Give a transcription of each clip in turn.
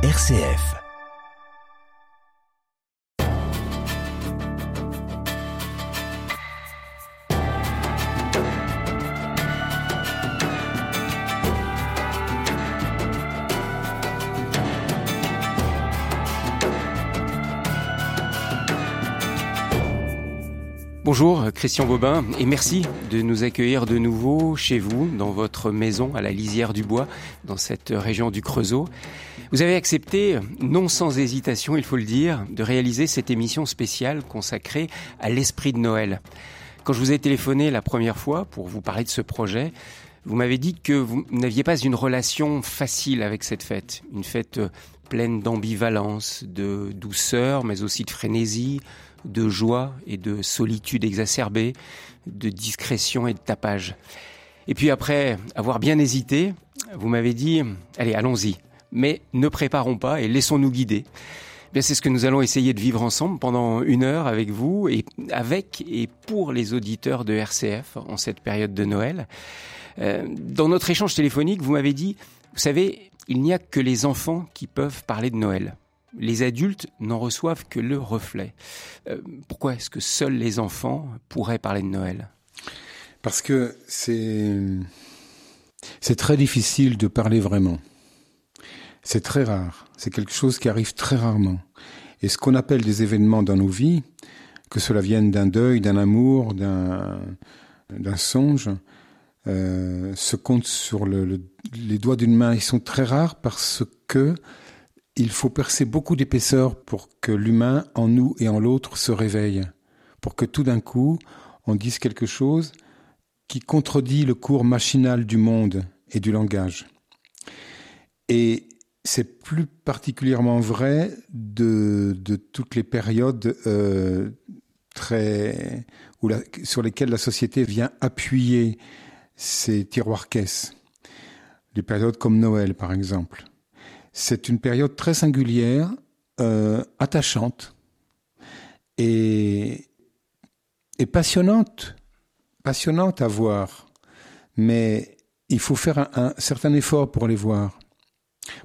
RCF. Bonjour Christian Bobin et merci de nous accueillir de nouveau chez vous, dans votre maison à la lisière du bois, dans cette région du Creusot. Vous avez accepté, non sans hésitation il faut le dire, de réaliser cette émission spéciale consacrée à l'esprit de Noël. Quand je vous ai téléphoné la première fois pour vous parler de ce projet, vous m'avez dit que vous n'aviez pas une relation facile avec cette fête, une fête pleine d'ambivalence, de douceur, mais aussi de frénésie, de joie et de solitude exacerbée, de discrétion et de tapage. Et puis après avoir bien hésité, vous m'avez dit, allez, allons-y, mais ne préparons pas et laissons-nous guider. Eh bien, c'est ce que nous allons essayer de vivre ensemble pendant une heure avec vous et avec et pour les auditeurs de RCF en cette période de Noël. Euh, dans notre échange téléphonique, vous m'avez dit, vous savez, il n'y a que les enfants qui peuvent parler de Noël les adultes n'en reçoivent que le reflet. Euh, pourquoi est-ce que seuls les enfants pourraient parler de Noël? Parce que c'est c'est très difficile de parler vraiment. C'est très rare. C'est quelque chose qui arrive très rarement. Et ce qu'on appelle des événements dans nos vies, que cela vienne d'un deuil, d'un amour, d'un songe, euh, se compte sur les doigts d'une main. Ils sont très rares parce que il faut percer beaucoup d'épaisseur pour que l'humain en nous et en l'autre se réveille, pour que tout d'un coup on dise quelque chose qui contredit le cours machinal du monde et du langage. Et c'est plus particulièrement vrai de, toutes les périodes euh, très, sur lesquelles la société vient appuyer ses tiroirs caisses. Les périodes comme Noël, par exemple. C'est une période très singulière, euh, attachante et, passionnante, passionnante à voir. Mais il faut faire un, certain effort pour les voir.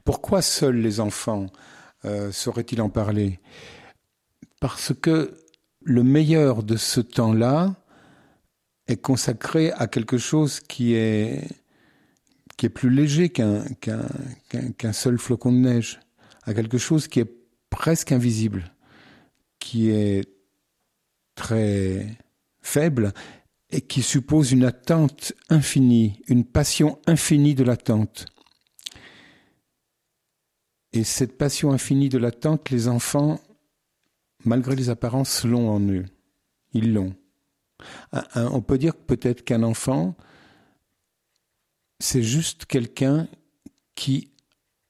Pourquoi seuls les enfants euh, sauraient-ils en parler? Parce que le meilleur de ce temps-là est consacré à quelque chose qui est qui est plus léger qu'un qu'un seul flocon de neige, à quelque chose qui est presque invisible, qui est très faible et qui suppose une attente infinie, une passion infinie de l'attente. Et cette passion infinie de l'attente, les enfants, malgré les apparences, l'ont en eux. Ils l'ont. On peut dire peut-être qu'un enfant, c'est juste quelqu'un qui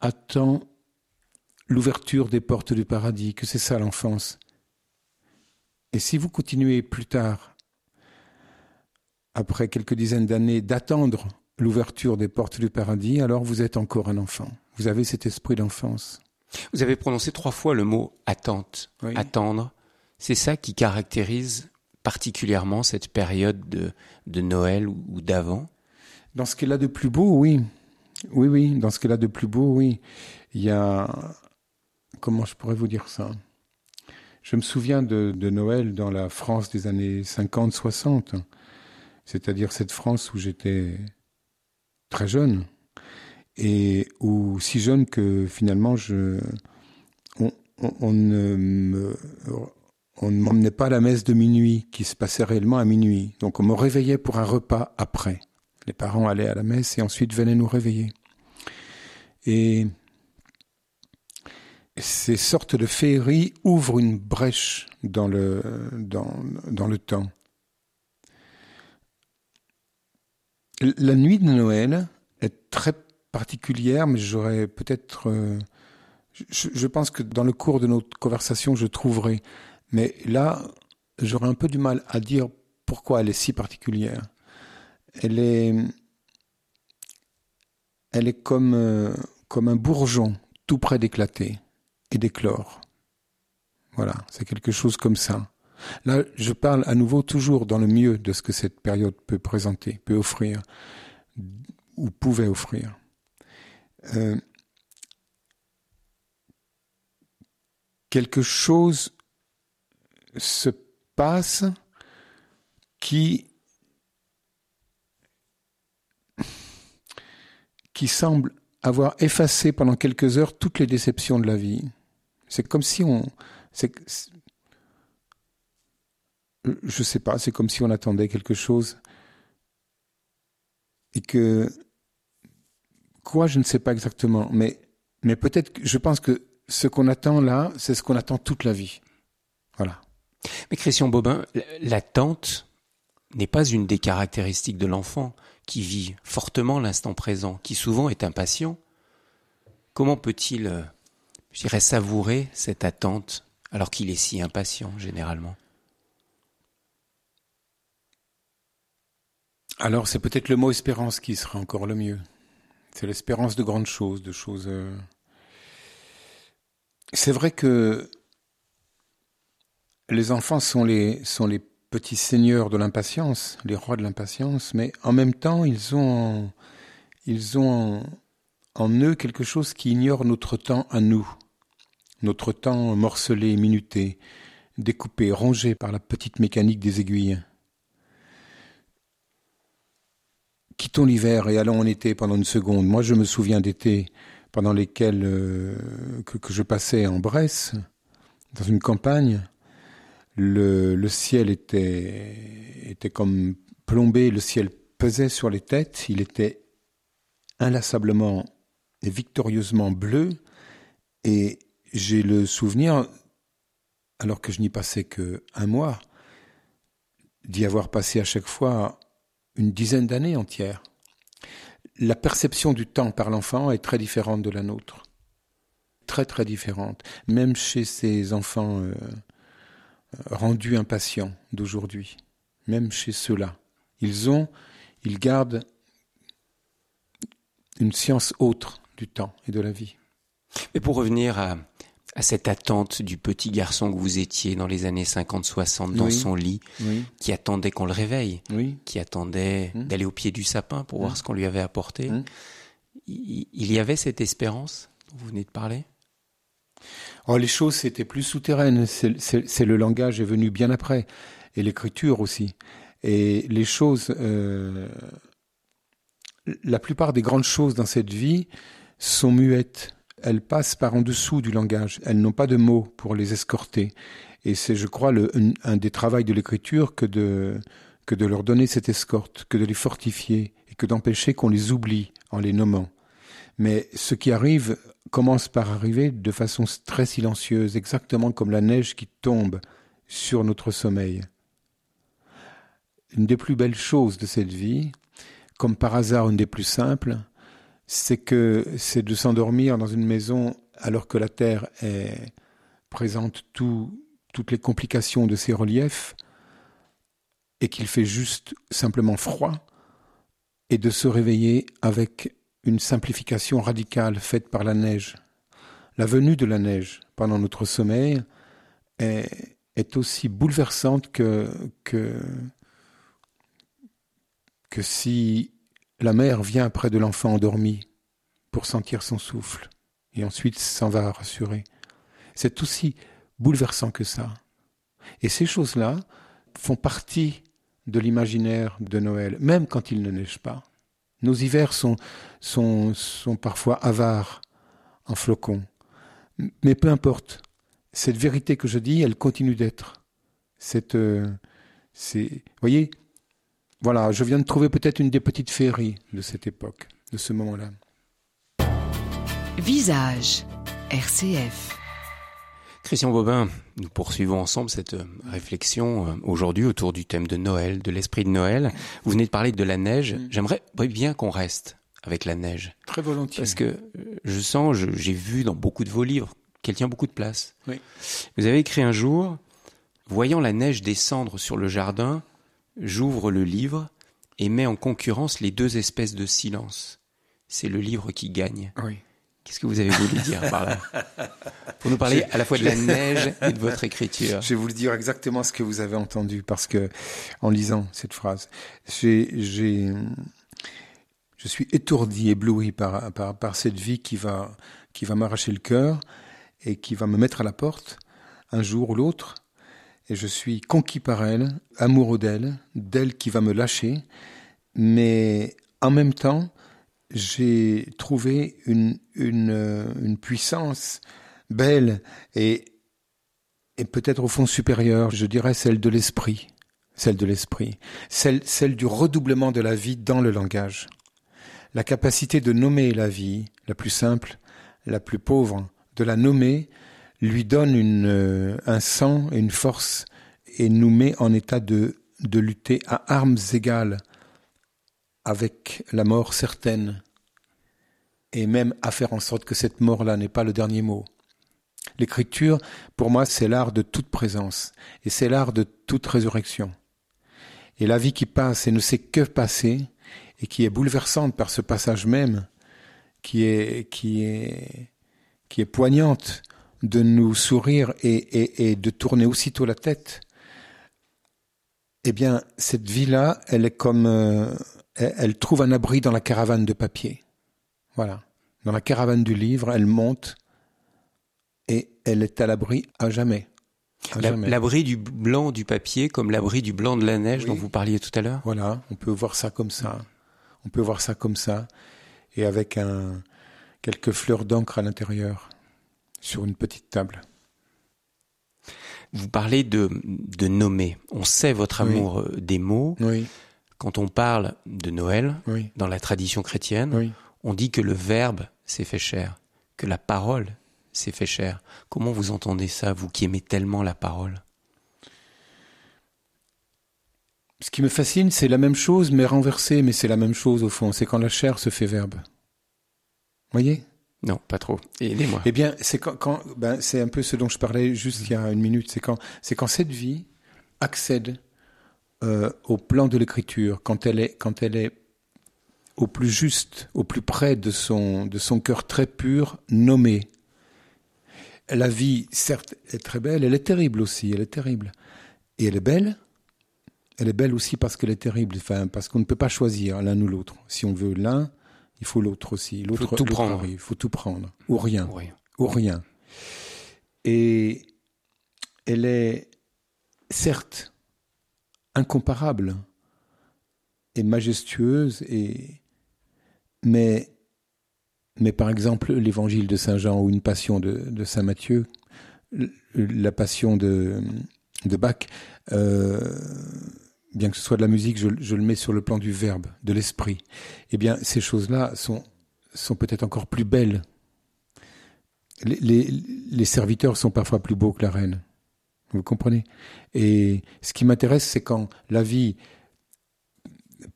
attend l'ouverture des portes du paradis, que c'est ça l'enfance. Et si vous continuez plus tard, après quelques dizaines d'années, d'attendre l'ouverture des portes du paradis, alors vous êtes encore un enfant. Vous avez cet esprit d'enfance. Vous avez prononcé trois fois le mot attente, attendre. C'est ça qui caractérise particulièrement cette période de, de Noël ou d'avant? Dans ce qu'elle a de plus beau, oui. Oui, oui, dans ce qu'elle a de plus beau, oui. Il y a... Comment je pourrais vous dire ça? Je me souviens de, de Noël dans la France des années 50-60, c'est-à-dire cette France où j'étais très jeune et où si jeune que finalement je on ne m'emmenait pas à la messe de minuit qui se passait réellement à minuit. Donc on me réveillait pour un repas après. Les parents allaient à la messe et ensuite venaient nous réveiller. Et ces sortes de féeries ouvrent une brèche dans le, dans, dans le temps. La nuit de Noël est très particulière, mais j'aurais peut-être... Euh, je, pense que dans le cours de notre conversation, je trouverai. Mais là, j'aurais un peu du mal à dire pourquoi elle est si particulière elle est, elle est comme, euh, comme un bourgeon tout près d'éclater et d'éclore. Voilà, c'est quelque chose comme ça. Là, je parle à nouveau toujours dans le mieux de ce que cette période peut présenter, peut offrir, ou pouvait offrir. Euh, quelque chose se passe qui qui semble avoir effacé pendant quelques heures toutes les déceptions de la vie. C'est comme si on, je sais pas, c'est comme si on attendait quelque chose et que quoi, je ne sais pas exactement, mais mais peut-être, je pense que ce qu'on attend là, c'est ce qu'on attend toute la vie. Voilà. Mais Christian Bobin, l'attente n'est pas une des caractéristiques de l'enfant qui vit fortement l'instant présent, qui souvent est impatient. Comment peut-il, euh, je dirais, savourer cette attente alors qu'il est si impatient généralement? Alors c'est peut-être le mot espérance qui sera encore le mieux. C'est l'espérance de grandes choses, de choses. Euh, c'est vrai que les enfants sont les, petits seigneurs de l'impatience, les rois de l'impatience, mais en même temps, ils ont, ils ont en, eux quelque chose qui ignore notre temps à nous, notre temps morcelé, minuté, découpé, rongé par la petite mécanique des aiguilles. Quittons l'hiver et allons en été pendant une seconde. Moi, je me souviens d'été pendant lesquels euh, que, je passais en Bresse, dans une campagne. Le, le ciel était, était comme plombé, le ciel pesait sur les têtes, il était inlassablement et victorieusement bleu, et j'ai le souvenir, alors que je n'y passais que un mois, d'y avoir passé à chaque fois une dizaine d'années entières. La perception du temps par l'enfant est très différente de la nôtre. Très très différente. Même chez ces enfants euh, rendus impatients d'aujourd'hui. Même chez ceux-là. Ils ont, ils gardent une science autre du temps et de la vie. Mais pour revenir à, à cette attente du petit garçon que vous étiez dans les années 50-60 dans son lit, qui attendait qu'on le réveille, qui attendait mmh. d'aller au pied du sapin pour voir mmh. ce qu'on lui avait apporté. Mmh. Il, y avait cette espérance dont vous venez de parler? Oh, Les choses, c'était plus souterraines. C'est le langage est venu bien après. Et l'écriture aussi. Et les choses... Euh, la plupart des grandes choses dans cette vie sont muettes elles passent par en dessous du langage. Elles n'ont pas de mots pour les escorter. Et c'est, je crois, un, des travaux de l'écriture que de leur donner cette escorte, que de les fortifier et que d'empêcher qu'on les oublie en les nommant. Mais ce qui arrive commence par arriver de façon très silencieuse, exactement comme la neige qui tombe sur notre sommeil. Une des plus belles choses de cette vie, comme par hasard une des plus simples, c'est que c'est de s'endormir dans une maison alors que la Terre est, présente toutes les complications de ses reliefs et qu'il fait juste simplement froid et de se réveiller avec une simplification radicale faite par la neige. La venue de la neige pendant notre sommeil est, est aussi bouleversante que, que, que si la mère vient près de l'enfant endormi pour sentir son souffle et ensuite s'en va rassurer. C'est aussi bouleversant que ça. Et ces choses-là font partie de l'imaginaire de Noël, même quand il ne neige pas. Nos hivers sont, sont, sont parfois avares en flocons. Mais peu importe, cette vérité que je dis, elle continue d'être. Cette, euh, c'est, voyez, voilà, je viens de trouver peut-être une des petites féeries de cette époque, de ce moment-là. Visage, RCF. Christian Bobin, nous poursuivons ensemble cette euh, réflexion euh, aujourd'hui autour du thème de Noël, de l'esprit de Noël. Vous venez de parler de la neige. Mm. J'aimerais bien qu'on reste avec la neige. Très volontiers. Parce que euh, je sens, j'ai vu dans beaucoup de vos livres qu'elle tient beaucoup de place. Oui. Vous avez écrit un jour, voyant la neige descendre sur le jardin, J'ouvre le livre et mets en concurrence les deux espèces de silence. C'est le livre qui gagne. Oui. Qu'est-ce que vous avez voulu dire par là Pour nous parler à la fois de la neige et de votre écriture. Je vais vous dire exactement ce que vous avez entendu parce que, en lisant cette phrase, j'ai, j'ai, je suis étourdi, ébloui par, par, par cette vie qui va, qui va m'arracher le cœur et qui va me mettre à la porte un jour ou l'autre, et je suis conquis par elle, amoureux d'elle, d'elle qui va me lâcher, mais en même temps, j'ai trouvé une, une, euh, une, puissance belle et, et peut-être au fond supérieure, je dirais celle de l'esprit, celle de l'esprit, celle, celle du redoublement de la vie dans le langage. La capacité de nommer la vie, la plus simple, la plus pauvre, de la nommer, lui donne une, euh, un sang une force et nous met en état de, de lutter à armes égales avec la mort certaine et même à faire en sorte que cette mort-là n'est pas le dernier mot. L'écriture, pour moi, c'est l'art de toute présence et c'est l'art de toute résurrection. Et la vie qui passe et ne sait que passer et qui est bouleversante par ce passage même, qui est, qui est, qui est poignante de nous sourire et, et, et de tourner aussitôt la tête, eh bien, cette vie-là, elle est comme, euh, elle, trouve un abri dans la caravane de papier. Voilà. Dans la caravane du livre, elle monte et elle est à l'abri à jamais. L'abri du blanc du papier comme l'abri du blanc de la neige dont vous parliez tout à l'heure? Voilà, on peut voir ça comme ça. On peut voir ça comme ça. Et avec un, quelques fleurs d'encre à l'intérieur sur une petite table. Vous parlez de, de nommer. On sait votre amour euh, des mots. Oui. Quand on parle de Noël, dans la tradition chrétienne, on dit que le verbe s'est fait cher, que la parole s'est fait cher. Comment vous entendez ça, vous qui aimez tellement la parole? Ce qui me fascine, c'est la même chose, mais renversée, mais c'est la même chose au fond. C'est quand la chair se fait verbe. Voyez? Non, pas trop. Aidez-moi. Eh bien, c'est quand, ben, c'est un peu ce dont je parlais juste il y a une minute. C'est quand, c'est quand cette vie accède euh, au plan de l'écriture, quand elle est, quand elle est au plus juste, au plus près de son, de son cœur très pur, nommé. La vie, certes, est très belle, elle est terrible aussi, elle est terrible. Et elle est belle, elle est belle aussi parce qu'elle est terrible, enfin, parce qu'on ne peut pas choisir l'un ou l'autre. Si on veut l'un, il faut l'autre aussi. L'autre, faut tout prendre. Il faut tout prendre. Ou rien. Ou rien. Et elle est, certes, incomparable et majestueuse, et, mais, mais par exemple, l'évangile de Saint Jean ou une passion de, Saint Matthieu, la passion de, de Bach, euh, bien que ce soit de la musique, je, le mets sur le plan du verbe, de l'esprit. Eh bien, ces choses-là sont, peut-être encore plus belles. Les, les, serviteurs sont parfois plus beaux que la reine. Vous comprenez? Et ce qui m'intéresse, c'est quand la vie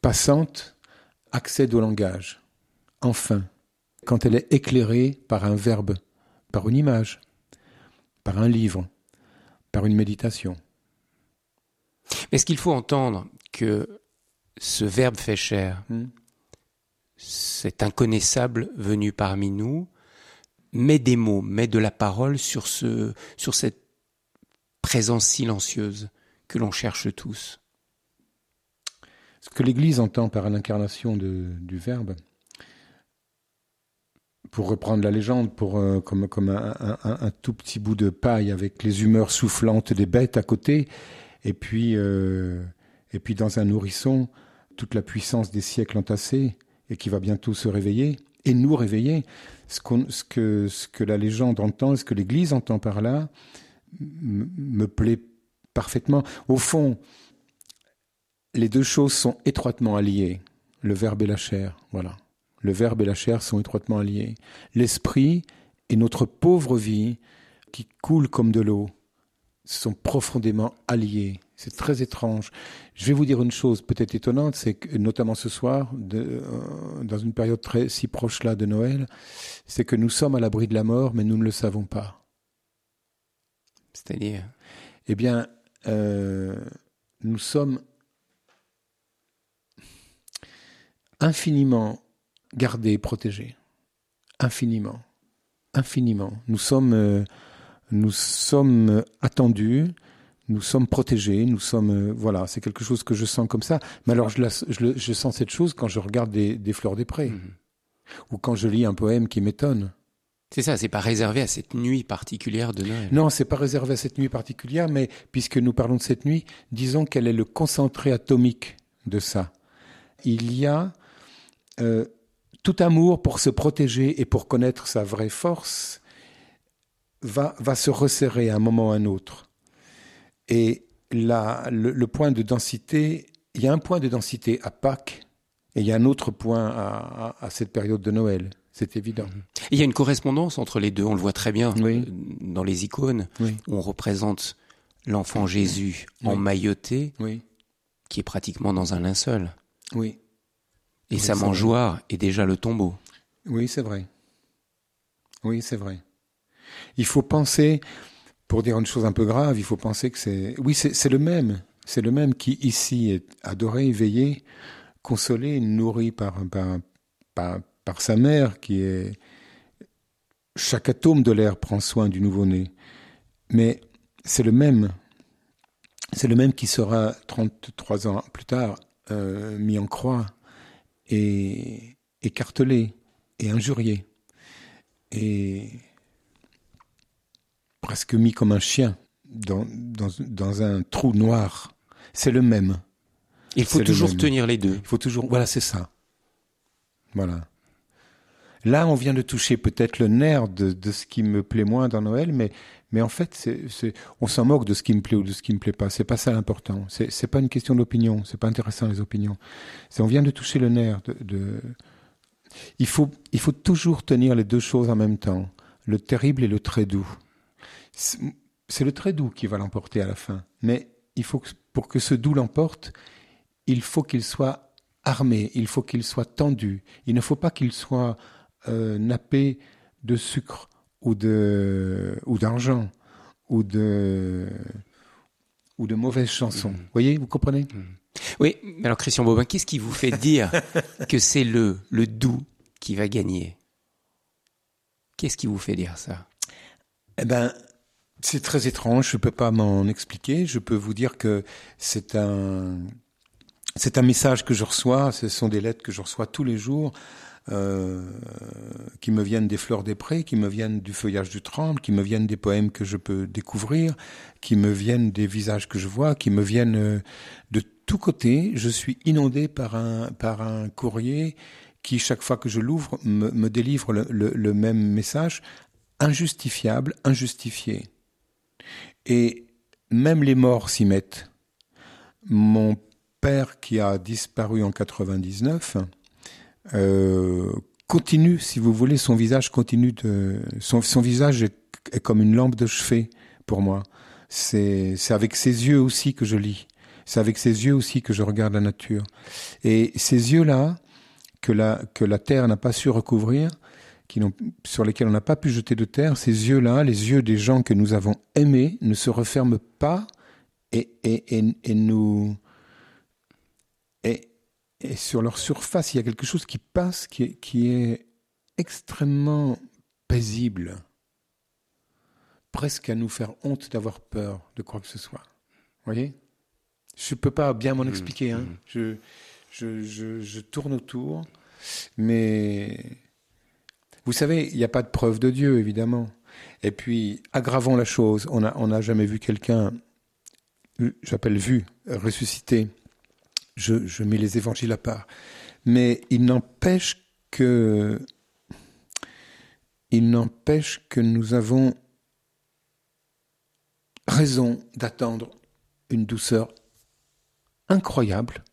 passante accède au langage. Enfin, quand elle est éclairée par un verbe, par une image, par un livre, par une méditation. Est-ce qu'il faut entendre que ce verbe fait chair, hmm. cet inconnaissable venu parmi nous, met des mots, met de la parole sur, ce, sur cette présence silencieuse que l'on cherche tous Ce que l'Église entend par l'incarnation du Verbe, pour reprendre la légende, pour euh, comme, comme un, tout petit bout de paille avec les humeurs soufflantes des bêtes à côté, et puis, euh, et puis dans un nourrisson, toute la puissance des siècles entassés et qui va bientôt se réveiller et nous réveiller. Ce, ce, que, ce que la légende entend, ce que l'Église entend par là, me plaît parfaitement. Au fond, les deux choses sont étroitement alliées, le Verbe et la chair. Voilà. Le Verbe et la chair sont étroitement alliés. L'esprit et notre pauvre vie qui coule comme de l'eau sont profondément alliés. C'est très étrange. Je vais vous dire une chose peut-être étonnante, c'est que notamment ce soir, de, euh, dans une période très si proche là de Noël, c'est que nous sommes à l'abri de la mort, mais nous ne le savons pas. C'est-à-dire? Eh bien, euh, nous sommes infiniment gardés, protégés. Infiniment. Infiniment. Nous sommes... Euh, nous sommes attendus, nous sommes protégés, nous sommes euh, voilà, c'est quelque chose que je sens comme ça. Mais alors je, je, sens cette chose quand je regarde des, fleurs des prés, mhm. ou quand je lis un poème qui m'étonne. C'est ça, c'est pas réservé à cette nuit particulière de Noël. Non, c'est pas réservé à cette nuit particulière, mais puisque nous parlons de cette nuit, disons qu'elle est le concentré atomique de ça. Il y a euh, tout amour pour se protéger et pour connaître sa vraie force va, va se resserrer à un moment ou à un autre. Et là, le, point de densité, il y a un point de densité à Pâques et il y a un autre point à, à cette période de Noël. C'est évident. Il y a une correspondance entre les deux, on le voit très bien dans les icônes, où on représente l'enfant Jésus en mailloté, qui est pratiquement dans un linceul. Oui. Et sa mangeoire est déjà le tombeau. Oui, c'est vrai. Oui, c'est vrai. Il faut penser, pour dire une chose un peu grave, il faut penser que c'est... Oui, c'est le même. C'est le même qui, ici, est adoré, éveillé, consolé, nourri par, par, par, par sa mère qui est... Chaque atome de l'air prend soin du nouveau-né. Mais c'est le même. C'est le même qui sera 33 ans plus tard euh, mis en croix et écartelé et injurié et presque mis comme un chien dans, dans, dans un trou noir. C'est le même. Il faut toujours tenir les deux. Il faut toujours. Voilà, c'est ça. Voilà. Là, on vient de toucher peut-être le nerf de, ce qui me plaît moins dans Noël, mais, mais en fait, on s'en moque de ce qui me plaît ou de ce qui me plaît pas. C'est pas ça l'important. C'est, c'est pas une question d'opinion. C'est pas intéressant les opinions. On vient de toucher le nerf de, Il faut, il faut toujours tenir les deux choses en même temps. Le terrible et le très doux. C'est le très doux qui va l'emporter à la fin. Mais il faut que, pour que ce doux l'emporte, il faut qu'il soit armé, il faut qu'il soit tendu. Il ne faut pas qu'il soit euh, nappé de sucre ou de ou d'argent ou de ou de mauvaises chansons. Vous voyez, vous comprenez? Oui, alors Christian Bobin, qu'est-ce qui vous fait dire que c'est le le doux qui va gagner? Qu'est-ce qui vous fait dire ça? Eh ben, c'est très étrange, je peux pas m'en expliquer. Je peux vous dire que c'est un c'est un message que je reçois, ce sont des lettres que je reçois tous les jours euh, qui me viennent des fleurs des prés, qui me viennent du feuillage du tremble, qui me viennent des poèmes que je peux découvrir, qui me viennent des visages que je vois, qui me viennent euh, de tous côtés. Je suis inondé par un, par un courrier qui, chaque fois que je l'ouvre, me, me, délivre le, le même message, injustifiable, injustifié. Et même les morts s'y mettent. Mon père qui a disparu en 99, euh, continue, si vous voulez, son visage continue de, son, visage est, comme une lampe de chevet pour moi. C'est, c'est avec ses yeux aussi que je lis. C'est avec ses yeux aussi que je regarde la nature. Et ces yeux-là, que la, que la terre n'a pas su recouvrir, qui sur lesquels on n'a pas pu jeter de terre, ces yeux-là, les yeux des gens que nous avons aimés, ne se referment pas et, et, et, et nous, et, et sur leur surface, il y a quelque chose qui passe qui est, qui est extrêmement paisible, presque à nous faire honte d'avoir peur de quoi que ce soit. Vous voyez? Je ne peux pas bien m'en mmh, expliquer. Hein. Mmh. Je, je, je, je, tourne autour, mais vous savez, il n'y a pas de preuve de Dieu, évidemment. Et puis, aggravons la chose. On n'a jamais vu quelqu'un, j'appelle vu, ressuscité je, mets les évangiles à part. Mais il n'empêche que, il n'empêche que nous avons raison d'attendre une douceur incroyable.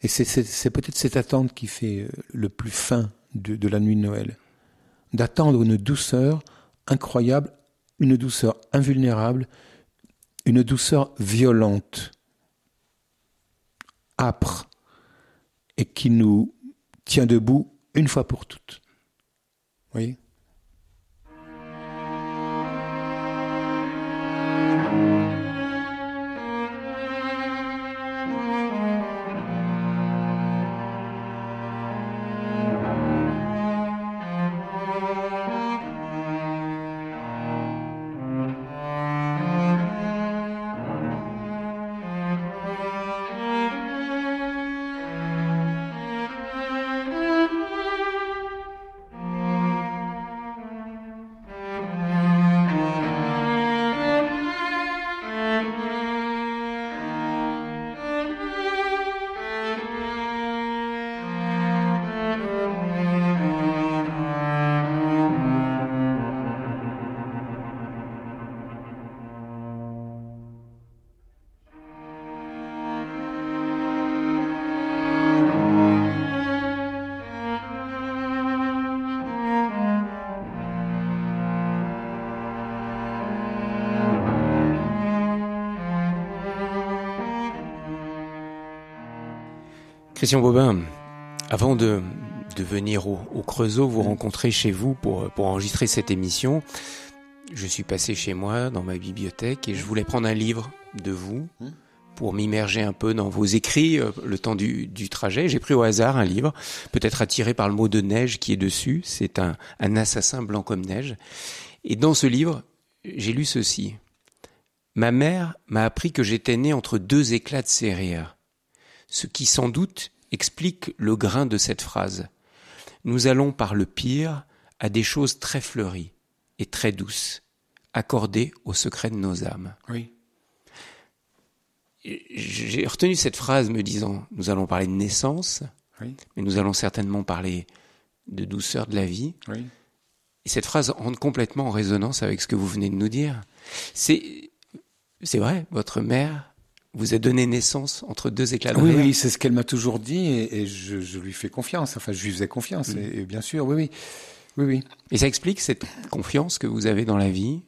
Et c'est peut-être cette attente qui fait le plus fin de, la nuit de Noël. D'attendre une douceur incroyable, une douceur invulnérable, une douceur violente âpre et qui nous tient debout une fois pour toutes. Voyez? Christian Bobin, avant de, de venir au, au, Creusot, vous rencontrer chez vous pour, pour enregistrer cette émission, je suis passé chez moi dans ma bibliothèque et je voulais prendre un livre de vous pour m'immerger un peu dans vos écrits euh, le temps du, du trajet. J'ai pris au hasard un livre, peut-être attiré par le mot de neige qui est dessus. C'est un, un assassin blanc comme neige. Et dans ce livre, j'ai lu ceci. Ma mère m'a appris que j'étais né entre deux éclats de serrure, ce qui sans doute explique le grain de cette phrase. Nous allons par le pire à des choses très fleuries et très douces, accordées au secret de nos âmes. Oui. J'ai retenu cette phrase me disant, nous allons parler de naissance, oui. mais nous allons certainement parler de douceur de la vie. Oui. Et cette phrase rentre complètement en résonance avec ce que vous venez de nous dire. C'est, c'est vrai, votre mère vous a donné naissance entre deux éclats de Oui, rire. oui, c'est ce qu'elle m'a toujours dit et, et je, je, lui fais confiance. Enfin, je lui faisais confiance, Mm. et, et, bien sûr, oui, oui. Oui, oui. Et ça explique cette confiance que vous avez dans la vie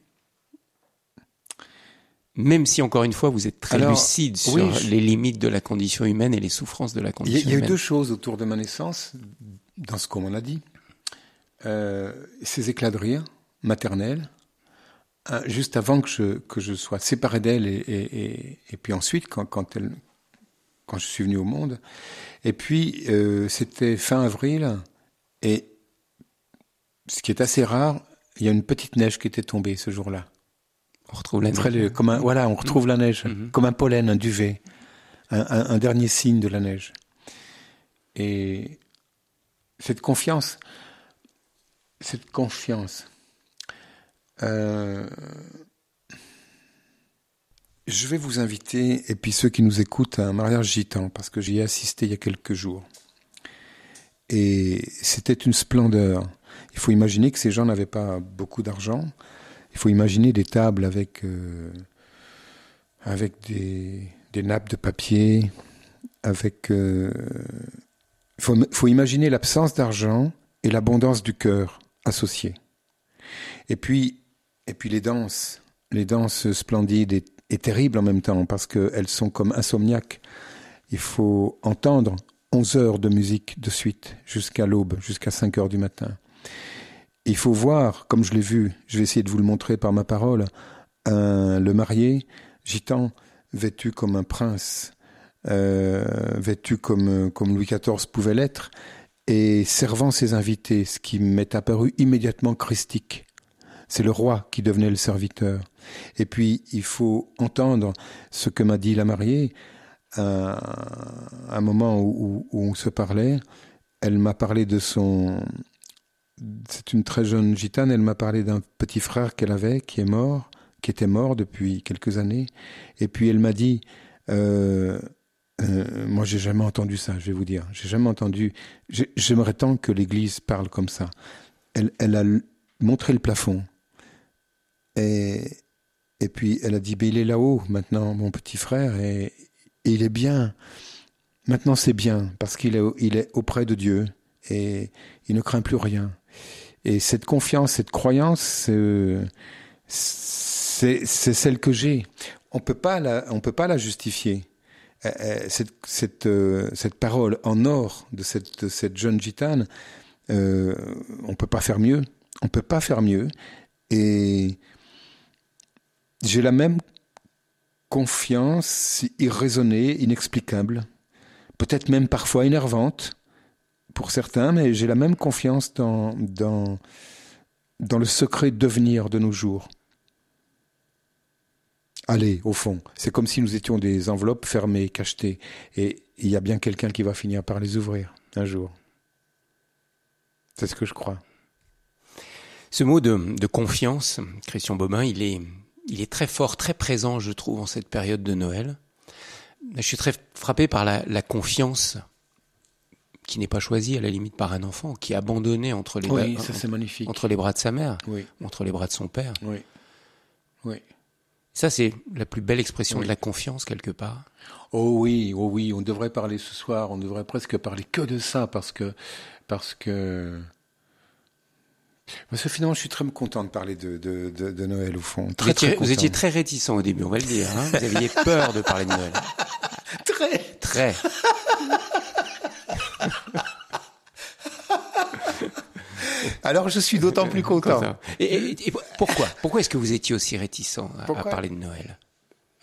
même si encore une fois vous êtes très Alors, lucide sur oui, je... les limites de la condition humaine et les souffrances de la condition humaine. Il y a, humaine. eu deux choses autour de ma naissance, dans ce qu'on m'en a dit. Euh, ces éclats de rire maternels, juste avant que je, que je sois séparé d'elle et, et, et, et, puis ensuite quand, quand, elle, quand je suis venu au monde. Et puis euh, c'était fin avril et ce qui est assez rare, il y a une petite neige qui était tombée ce jour-là. On retrouve la neige. Le, comme un, voilà, on retrouve mmh. la neige, mmh. comme un pollen, un duvet, un, un, un, dernier signe de la neige. Et cette confiance, cette confiance, euh, je vais vous inviter, et puis ceux qui nous écoutent, à un mariage gitan, parce que j'y ai assisté il y a quelques jours. Et c'était une splendeur. Il faut imaginer que ces gens n'avaient pas beaucoup d'argent. Il faut imaginer des tables avec, euh, avec des, nappes de papier, avec. Euh, il faut, faut imaginer l'absence d'argent et l'abondance du cœur associés. Et puis, et puis les danses, les danses splendides et, terribles en même temps, parce qu'elles sont comme insomniaques. Il faut entendre 11 heures de musique de suite jusqu'à l'aube, jusqu'à 5 heures du matin. Il faut voir, comme je l'ai vu, je vais essayer de vous le montrer par ma parole, le marié, gitan, vêtu comme un prince, euh, vêtu comme Louis XIV pouvait l'être, et servant ses invités, ce qui m'est apparu immédiatement christique. C'est le roi qui devenait le serviteur. Et puis, il faut entendre ce que m'a dit la mariée, à un moment où, on se parlait. Elle m'a parlé de son... C'est une très jeune gitane, elle m'a parlé d'un petit frère qu'elle avait, qui est mort, qui était mort depuis quelques années. Et puis elle m'a dit... Euh, euh, moi, j'ai jamais entendu ça, je vais vous dire. J'ai jamais entendu. J'aimerais tant que l'Église parle comme ça. Elle, a montré le plafond. Et, et puis, elle a dit ben, il est là-haut maintenant, mon petit frère, et, il est bien. Maintenant, c'est bien, parce qu'il est, il est auprès de Dieu, et il ne craint plus rien. Et cette confiance, cette croyance, euh, c'est celle que j'ai. On peut pas la, on peut pas la justifier cette, cette, euh, cette, parole en or de cette, cette jeune gitane, euh, on peut pas faire mieux. On peut pas faire mieux. Et j'ai la même confiance irraisonnée, inexplicable, peut-être même parfois énervante pour certains, mais j'ai la même confiance dans, dans, dans le secret devenir de nos jours aller au fond. C'est comme si nous étions des enveloppes fermées, cachetées. Et il y a bien quelqu'un qui va finir par les ouvrir un jour. C'est ce que je crois. Ce mot de confiance, Christian Bobin, il est, il est très fort, très présent, je trouve, en cette période de Noël. Je suis très frappé par la, la confiance qui n'est pas choisie à la limite par un enfant, qui est abandonné entre les, oui, bras, ça, c'est magnifique. entre les bras de sa mère, oui. entre les bras de son père. Oui. Oui. Ça, c'est la plus belle expression oui. de la confiance, quelque part. Oh oui, oh oui, on devrait parler ce soir, on devrait presque parler que de ça, parce que, parce que, Monsieur Finan, je suis très content de parler de, Noël au fond. Vous, étiez, très réticent au début, on va le dire. Hein vous aviez peur de parler de Noël. Très. Très. Alors je suis d'autant plus content. Pourquoi? Pourquoi est-ce que vous étiez aussi réticent à parler de Noël?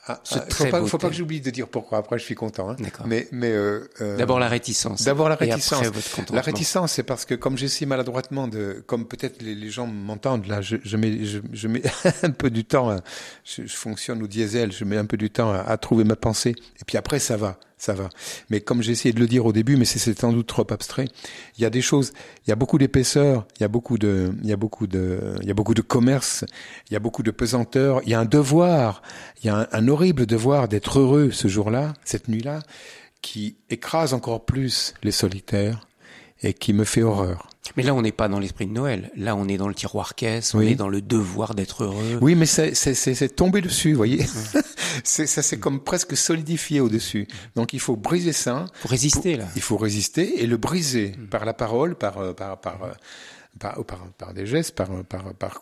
Ah, ah, faut pas, faut pas que j'oublie de dire pourquoi. Après, je suis content. Hein. Mais, mais euh, euh, d'abord la réticence. D'abord la réticence. la réticence, c'est parce que comme j'essaie maladroitement de, comme peut-être les, les, gens m'entendent là, je, je, mets, je, je, mets un peu du temps. je, je, fonctionne au diesel. Je mets un peu du temps à, à trouver ma pensée. Et puis après, ça va ça va. Mais comme j'ai essayé de le dire au début, mais c'est sans doute trop abstrait, il y a des choses, il y a beaucoup d'épaisseur, il y a beaucoup de, il y a beaucoup de, il y a beaucoup de commerce, il y a beaucoup de pesanteur, il y a un devoir, il y a un, horrible devoir d'être heureux ce jour-là, cette nuit-là, qui écrase encore plus les solitaires et qui me fait horreur. Mais là, on n'est pas dans l'esprit de Noël. Là, on est dans le tiroir caisse, on est dans le devoir d'être heureux. Oui, mais c'est tombé dessus, vous voyez. ça s'est comme presque solidifié au-dessus. Donc, il faut briser ça. Il faut résister, là. Il faut résister et le briser mm. par la parole, par, euh, par, par, euh, par, par, par des gestes, par, par, par,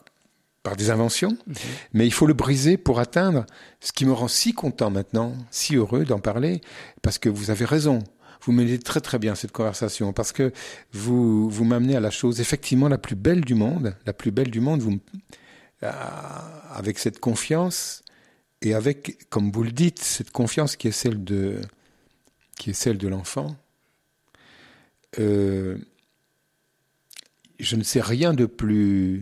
par des inventions. Mm-hmm. Mais il faut le briser pour atteindre ce qui me rend si content maintenant, si heureux d'en parler, parce que vous avez raison vous menez très très bien cette conversation parce que vous vous m'amenez à la chose effectivement la plus belle du monde, la plus belle du monde. Vous euh, avec cette confiance et avec, comme vous le dites, cette confiance qui est celle de qui est celle de l'enfant. Euh, je ne sais rien de plus.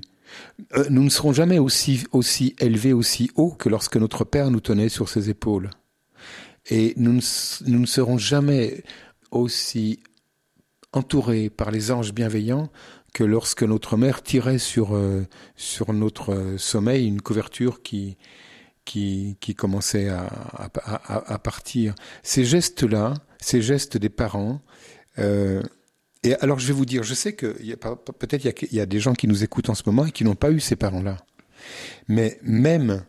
Euh, nous ne serons jamais aussi aussi élevés, aussi haut que lorsque notre père nous tenait sur ses épaules. Et nous ne, nous ne serons jamais aussi entouré par les anges bienveillants que lorsque notre mère tirait sur, euh, sur notre sommeil une couverture qui, qui, qui commençait à, à, à partir. Ces gestes-là, ces gestes des parents, euh, et alors je vais vous dire, je sais que peut-être il, y, a des gens qui nous écoutent en ce moment et qui n'ont pas eu ces parents-là. Mais même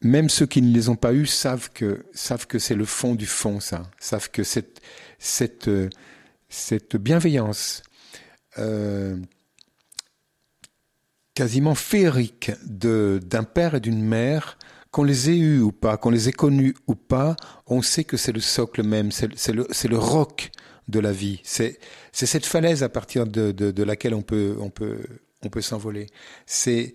même ceux qui ne les ont pas eus savent que savent que c'est le fond du fond, ça. Savent que cette cette, cette bienveillance euh, quasiment féerique d'un père et d'une mère, qu'on les ait eus ou pas, qu'on les ait connus ou pas, on sait que c'est le socle même, c'est le, le roc de la vie. C'est cette falaise à partir de, de, de, laquelle on peut, on peut, on peut s'envoler. C'est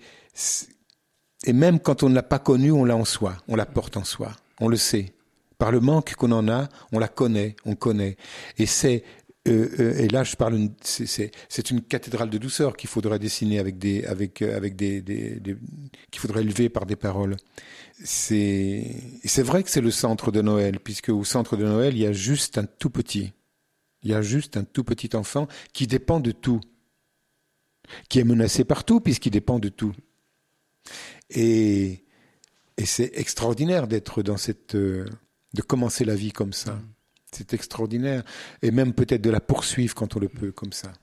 et même quand on ne l'a pas connu, on l'a en soi, on la porte en soi, on le sait. Par le manque qu'on en a, on la connaît, on connaît. Et c'est euh, euh, et là, je parle, c'est une cathédrale de douceur qu'il faudrait dessiner avec des, avec, euh, avec des, des, qu'il faudrait élever par des paroles. C'est, c'est vrai que c'est le centre de Noël, puisque au centre de Noël, il y a juste un tout petit, il y a juste un tout petit enfant qui dépend de tout, qui est menacé par tout puisqu'il dépend de tout. Et, et c'est extraordinaire d'être dans cette, de commencer la vie comme ça. C'est extraordinaire. Et même peut-être de la poursuivre quand on le peut comme ça.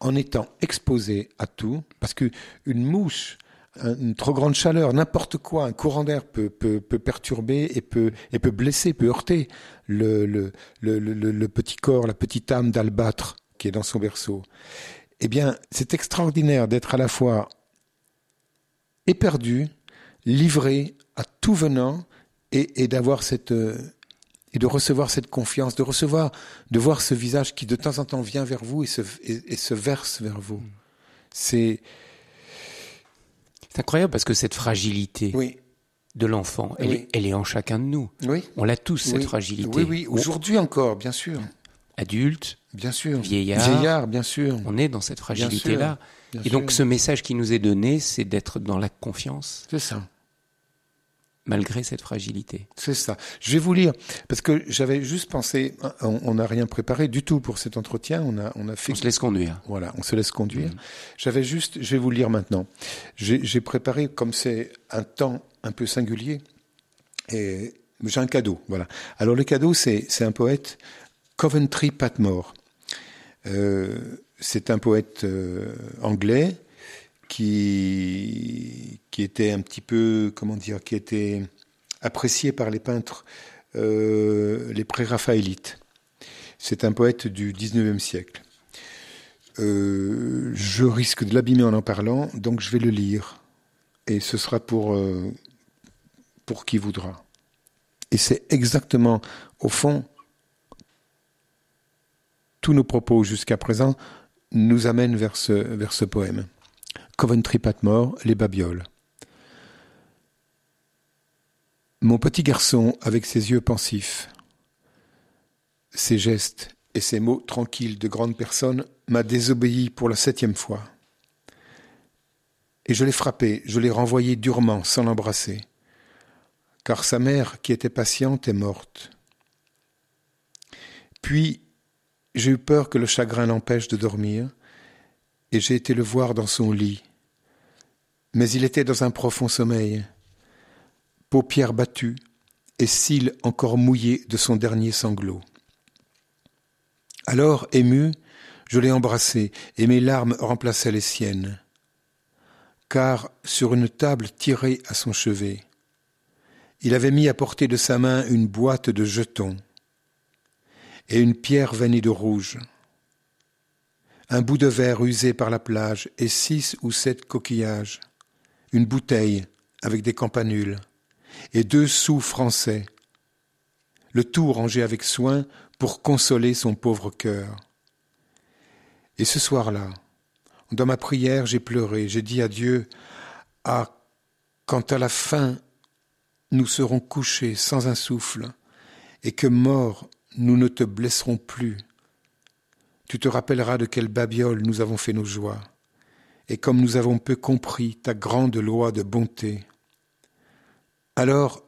En étant exposé à tout, parce que une mouche, une trop grande chaleur, n'importe quoi, un courant d'air peut, peut, peut, perturber et peut, et peut blesser, peut heurter le, le, le, le petit corps, la petite âme d'albâtre qui est dans son berceau. Eh bien, c'est extraordinaire d'être à la fois éperdu, livré à tout venant, et, d'avoir cette euh, et de recevoir cette confiance, de recevoir, de voir ce visage qui de temps en temps vient vers vous et se, et, se verse vers vous. Mm. C'est c'est incroyable parce que cette fragilité oui. de l'enfant, elle, est, elle est en chacun de nous. Oui. On l'a tous cette fragilité. Oui, oui. Aujourd'hui encore, bien sûr. Adulte, bien sûr. Vieillard, vieillard, bien sûr. On est dans cette fragilité-là. Et donc ce message qui nous est donné, c'est d'être dans la confiance. C'est ça malgré cette fragilité. C'est ça. Je vais vous lire parce que j'avais juste pensé, on n'a rien préparé du tout pour cet entretien. On a, on a fait. On se laisse conduire. Voilà, on se laisse conduire. Mm. J'avais juste, je vais vous lire maintenant. J'ai préparé, comme c'est un temps un peu singulier, et j'ai un cadeau. Voilà. Alors le cadeau, c'est c'est un poète, Coventry Patmore. Euh, c'est un poète euh, anglais qui, qui était un petit peu, comment dire, qui était apprécié par les peintres, euh, les pré-raphaélites. C'est un poète du 19e siècle. Je risque de l'abîmer en en parlant, donc je vais le lire. Et ce sera pour, pour qui voudra. Et c'est exactement, au fond, tous nos propos jusqu'à présent nous amènent vers ce, vers ce poème. Coventry Patmore, Les Babioles. Mon petit garçon, avec ses yeux pensifs, ses gestes et ses mots tranquilles de grande personne, m'a désobéi pour la septième fois. Et je l'ai frappé, je l'ai renvoyé durement, sans l'embrasser, car sa mère, qui était patiente, est morte. Puis, j'ai eu peur que le chagrin l'empêche de dormir, et j'ai été le voir dans son lit. Mais il était dans un profond sommeil, paupières battues et cils encore mouillés de son dernier sanglot. Alors, ému, je l'ai embrassé, et mes larmes remplaçaient les siennes. Car, sur une table tirée à son chevet, il avait mis à portée de sa main une boîte de jetons et une pierre veinée de rouge, un bout de verre usé par la plage et six ou sept coquillages, une bouteille avec des campanules et deux sous français, le tout rangé avec soin pour consoler son pauvre cœur. Et ce soir-là, dans ma prière, j'ai pleuré, j'ai dit à Dieu, Ah, quand à la fin nous serons couchés sans un souffle, et que mort nous ne te blesserons plus, tu te rappelleras de quelle babiole nous avons fait nos joies, et comme nous avons peu compris ta grande loi de bonté. Alors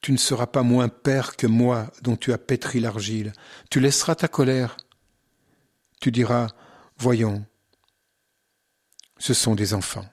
tu ne seras pas moins père que moi dont tu as pétri l'argile. Tu laisseras ta colère. Tu diras, voyons, ce sont des enfants.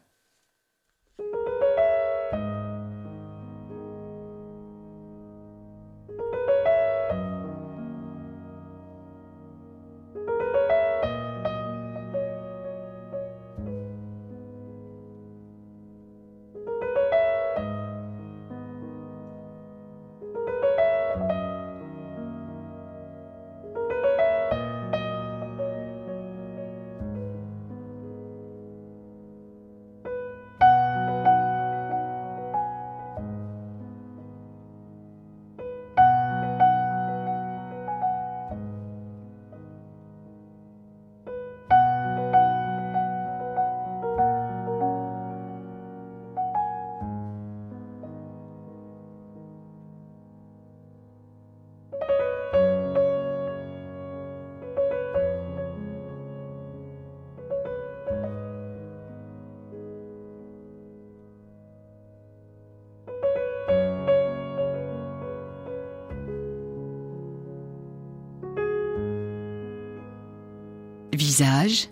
Visage,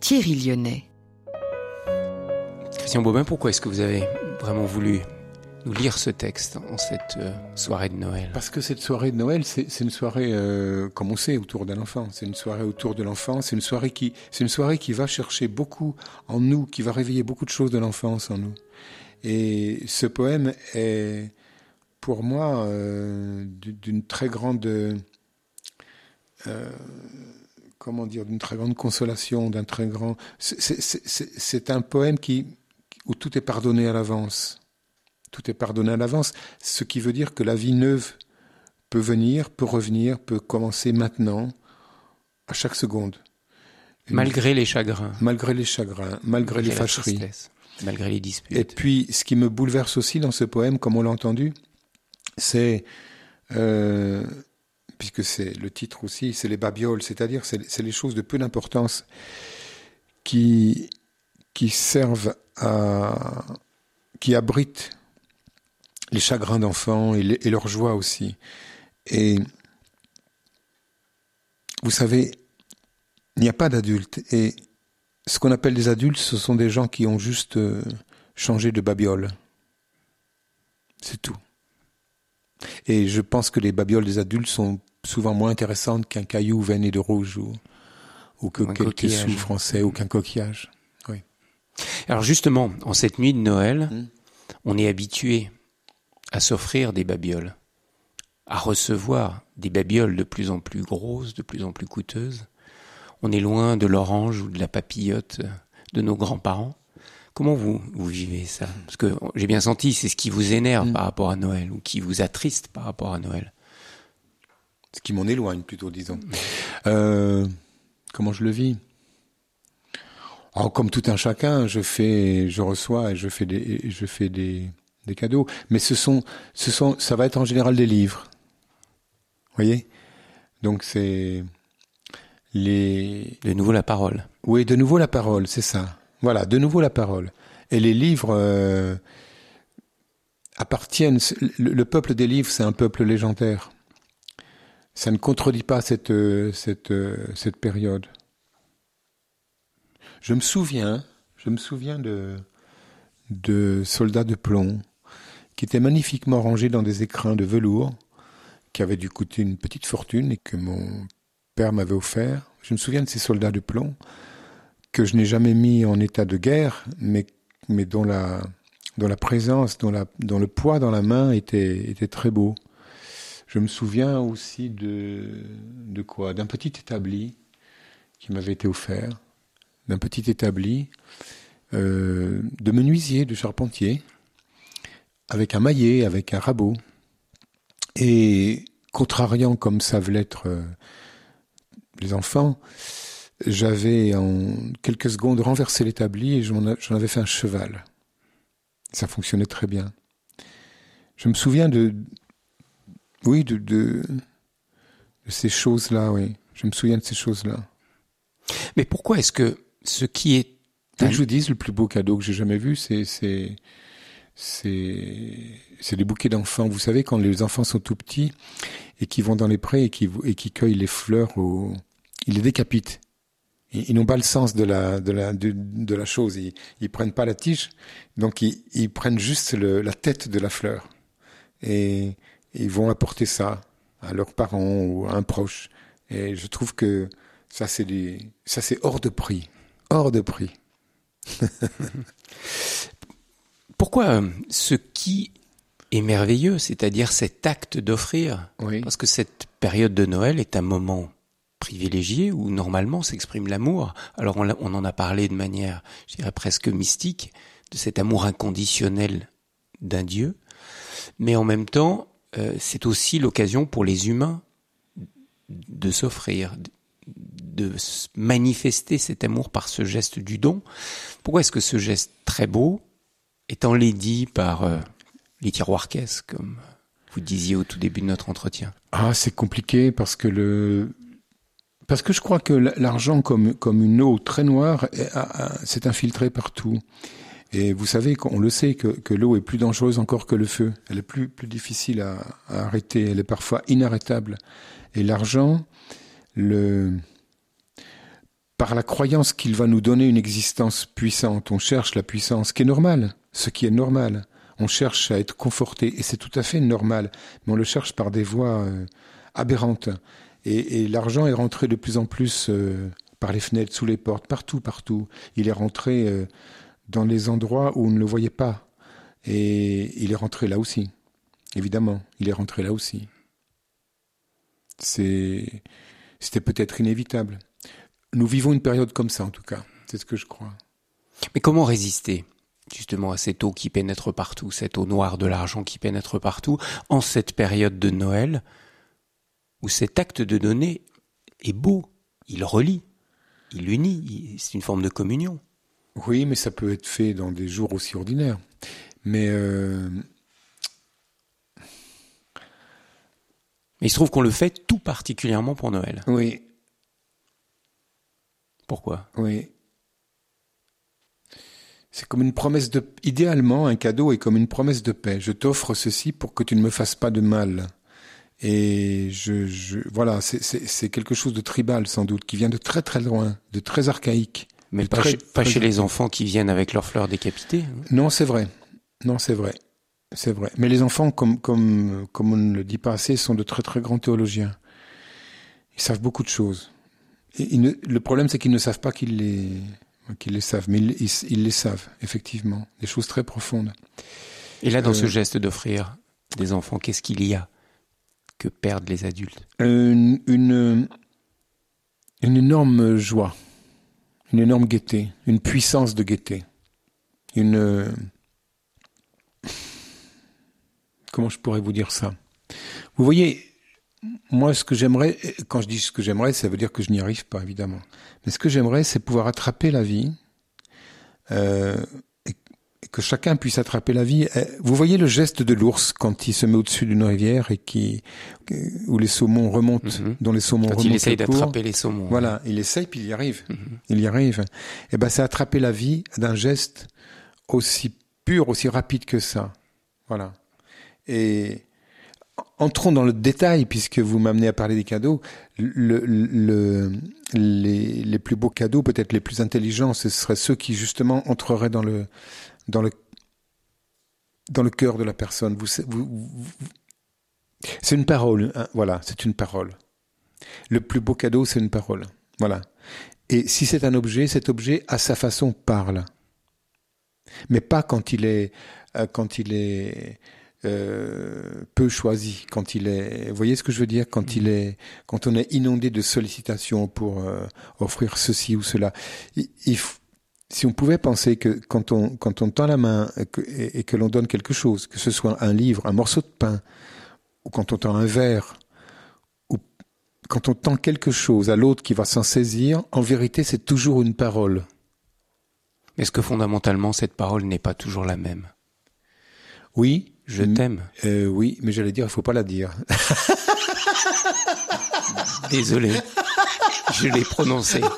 Thierry Lyonnais. Christian Bobin, pourquoi est-ce que vous avez vraiment voulu nous lire ce texte en cette euh, soirée de Noël? Parce que cette soirée de Noël, c'est une soirée, euh, comme on sait, autour de l'enfant. C'est une soirée autour de l'enfant. C'est une soirée qui, c'est une soirée qui va chercher beaucoup en nous, qui va réveiller beaucoup de choses de l'enfance en nous. Et ce poème est, pour moi, euh, d'une très grande comment dire, d'une très grande consolation, d'un très grand. C'est un poème qui, où tout est pardonné à l'avance. Tout est pardonné à l'avance, ce qui veut dire que la vie neuve peut venir, peut revenir, peut commencer maintenant, à chaque seconde. malgré les chagrins. Malgré les chagrins, malgré, les fâcheries. malgré les disputes. Et puis, ce qui me bouleverse aussi dans ce poème, comme on l'a entendu, c'est euh, puisque c'est le titre aussi, c'est les babioles, c'est-à-dire c'est les choses de peu d'importance qui, qui servent à. qui abritent les chagrins d'enfants et, et leur joie aussi. Et vous savez, il n'y a pas d'adultes. Et ce qu'on appelle des adultes, ce sont des gens qui ont juste euh, changé de babiole. C'est tout. Et je pense que les babioles des adultes sont souvent moins intéressante qu'un caillou veiné de rouge ou, ou que quelques sous français ou qu'un coquillage. Oui. Alors justement, en cette nuit de Noël, hmm. on est habitué à s'offrir des babioles, à recevoir des babioles de plus en plus grosses, de plus en plus coûteuses. On est loin de l'orange ou de la papillote de nos grands-parents. Comment vous, vous vivez ça? Parce que j'ai bien senti, c'est ce qui vous énerve hmm. par rapport à Noël ou qui vous attriste par rapport à Noël ce qui m'en éloigne plutôt, disons. Euh, comment je le vis? Alors, comme tout un chacun, je fais, je reçois et je fais des, je fais des, des cadeaux. Mais ce sont, ce sont, ça va être en général des livres. Vous voyez? Donc c'est les. De nouveau la parole. Oui, de nouveau la parole, c'est ça. Voilà, de nouveau la parole. Et les livres euh, appartiennent. Le, le peuple des livres, c'est un peuple légendaire. Ça ne contredit pas cette euh, euh, cette période. Je me souviens, je me souviens de de soldats de plomb qui étaient magnifiquement rangés dans des écrins de velours qui avaient dû coûter une petite fortune et que mon père m'avait offert. Je me souviens de ces soldats de plomb que je n'ai jamais mis en état de guerre, mais, dont, la, présence, dont, le poids dans la main était très beau. Je me souviens aussi de, quoi? D'un petit établi qui m'avait été offert, d'un petit établi euh, de menuisier, de charpentier, avec un maillet, avec un rabot. Et contrariant comme savent l'être euh, les enfants, j'avais en quelques secondes renversé l'établi et j'en avais fait un cheval. Ça fonctionnait très bien. Je me souviens de, oui, de, de, de ces choses-là, oui. Je me souviens de ces choses-là. Mais pourquoi est-ce que ce qui est... Je vous dis, le plus beau cadeau que j'ai jamais vu, c'est, c'est, c'est c'est les bouquets d'enfants. Vous savez, quand les enfants sont tout petits et qui vont dans les prés et qui, et qui cueillent les fleurs, au, ils les décapitent. Ils, ils n'ont pas le sens de la, de la, de, de la chose. Ils, ils prennent pas la tige, donc ils, ils prennent juste le, la tête de la fleur. Et ils vont apporter ça à leurs parents ou à un proche. Et je trouve que ça, c'est des, ça, c'est hors de prix. Hors de prix. Pourquoi euh, ce qui est merveilleux, c'est-à-dire cet acte d'offrir, Oui. parce que cette période de Noël est un moment privilégié où normalement s'exprime l'amour. Alors on, on en a parlé de manière, je dirais presque mystique, de cet amour inconditionnel d'un Dieu, mais en même temps, euh, c'est aussi l'occasion pour les humains de s'offrir, de manifester cet amour par ce geste du don. Pourquoi est-ce que ce geste très beau est enlaidi par euh, les tiroirs caisses, comme vous disiez au tout début de notre entretien? Ah, c'est compliqué parce que le parce que je crois que l'argent comme comme une eau très noire est- a- a- s'est infiltré partout. Et vous savez qu'on le sait que, l'eau est plus dangereuse encore que le feu. Elle est plus difficile à, arrêter. Elle est parfois inarrêtable. Et l'argent, par la croyance qu'il va nous donner une existence puissante, on cherche la puissance, ce qui est normal, ce qui est normal. On cherche à être conforté et c'est tout à fait normal, mais on le cherche par des voies euh, aberrantes. Et, et l'argent est rentré de plus en plus euh, par les fenêtres, sous les portes, partout, partout. Il est rentré euh, dans les endroits où on ne le voyait pas. Et il est rentré là aussi. Évidemment, il est rentré là aussi. C'était peut-être inévitable. Nous vivons une période comme ça, en tout cas. C'est ce que je crois. Mais comment résister justement à cette eau qui pénètre partout, cette eau noire de l'argent qui pénètre partout, en cette période de Noël, où cet acte de donner est beau, il relie, il unit, c'est une forme de communion. Oui, mais ça peut être fait dans des jours aussi ordinaires. Mais euh, Mais il se trouve qu'on le fait tout particulièrement pour Noël. oui, Pourquoi? Oui. C'est comme une promesse de. Idéalement, un cadeau est comme une promesse de paix. Je t'offre ceci pour que tu ne me fasses pas de mal. Et je, je voilà, c'est quelque chose de tribal sans doute, qui vient de très très loin, de très archaïque. Mais pas, très- chez, pas très- chez les enfants qui viennent avec leurs fleurs décapitées. hein. Non, c'est vrai. Non, c'est vrai. C'est vrai. Mais les enfants, comme, comme, comme on ne le dit pas assez, sont de très très grands théologiens. Ils savent beaucoup de choses. Et ne- le problème, c'est qu'ils ne savent pas qu'ils les, qu'ils les savent. Mais ils, ils- ils les savent, effectivement. Des choses très profondes. Et là, dans Euh, ce geste d'offrir des enfants, qu'est-ce qu'il y a que perdent les adultes? Une, une, une énorme joie. Une énorme gaieté. Une puissance de gaieté. Une, comment je pourrais vous dire ça? Vous voyez, moi, ce que j'aimerais, quand je dis ce que j'aimerais, ça veut dire que je n'y arrive pas, évidemment. Mais ce que j'aimerais, c'est pouvoir attraper la vie euh, que chacun puisse attraper la vie. Euh, vous voyez le geste de l'ours quand il se met au-dessus d'une rivière et qui où les saumons remontent, Mhm. dont les saumons Quand remontent. il essaye d'attraper les saumons. Voilà, il essaye puis il y arrive. Mhm. Il y arrive. Et ben, c'est attraper la vie d'un geste aussi pur, aussi rapide que ça. Voilà. Et entrons dans le détail, puisque vous m'amenez à parler des cadeaux. Le, le- les, les plus beaux cadeaux, peut-être les plus intelligents, ce seraient ceux qui justement entreraient dans le, dans le, dans le cœur de la personne. Vous, vous- vous- vous- c'est une parole. hein, voilà, c'est une parole. Le plus beau cadeau, c'est une parole. Voilà. Et si c'est un objet, cet objet, à sa façon, parle. Mais pas quand il est, euh, quand il est euh, peu choisi, quand il est, vous voyez ce que je veux dire, quand il est, quand on est inondé de sollicitations pour euh, offrir ceci ou cela. Il, il si on pouvait penser que quand on, quand on tend la main et que, et- que l'on donne quelque chose, que ce soit un livre, un morceau de pain, ou quand on tend un verre, ou quand on tend quelque chose à l'autre qui va s'en saisir, en vérité, c'est toujours une parole. Est-ce que fondamentalement, cette parole n'est pas toujours la même? Oui, Je t'aime. euh, oui, mais j'allais dire, il faut pas la dire. Désolé. Je l'ai prononcé.